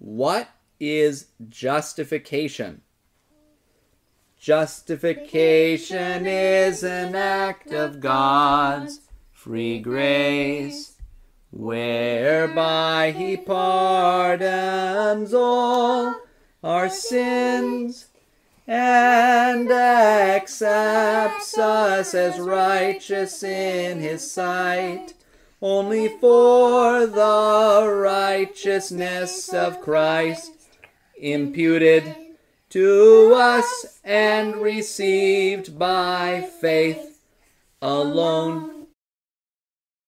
What is justification? Justification is an act of God's free grace, whereby He pardons all our sins and accepts us as righteous in His sight only for the righteousness of Christ imputed to us and received by faith alone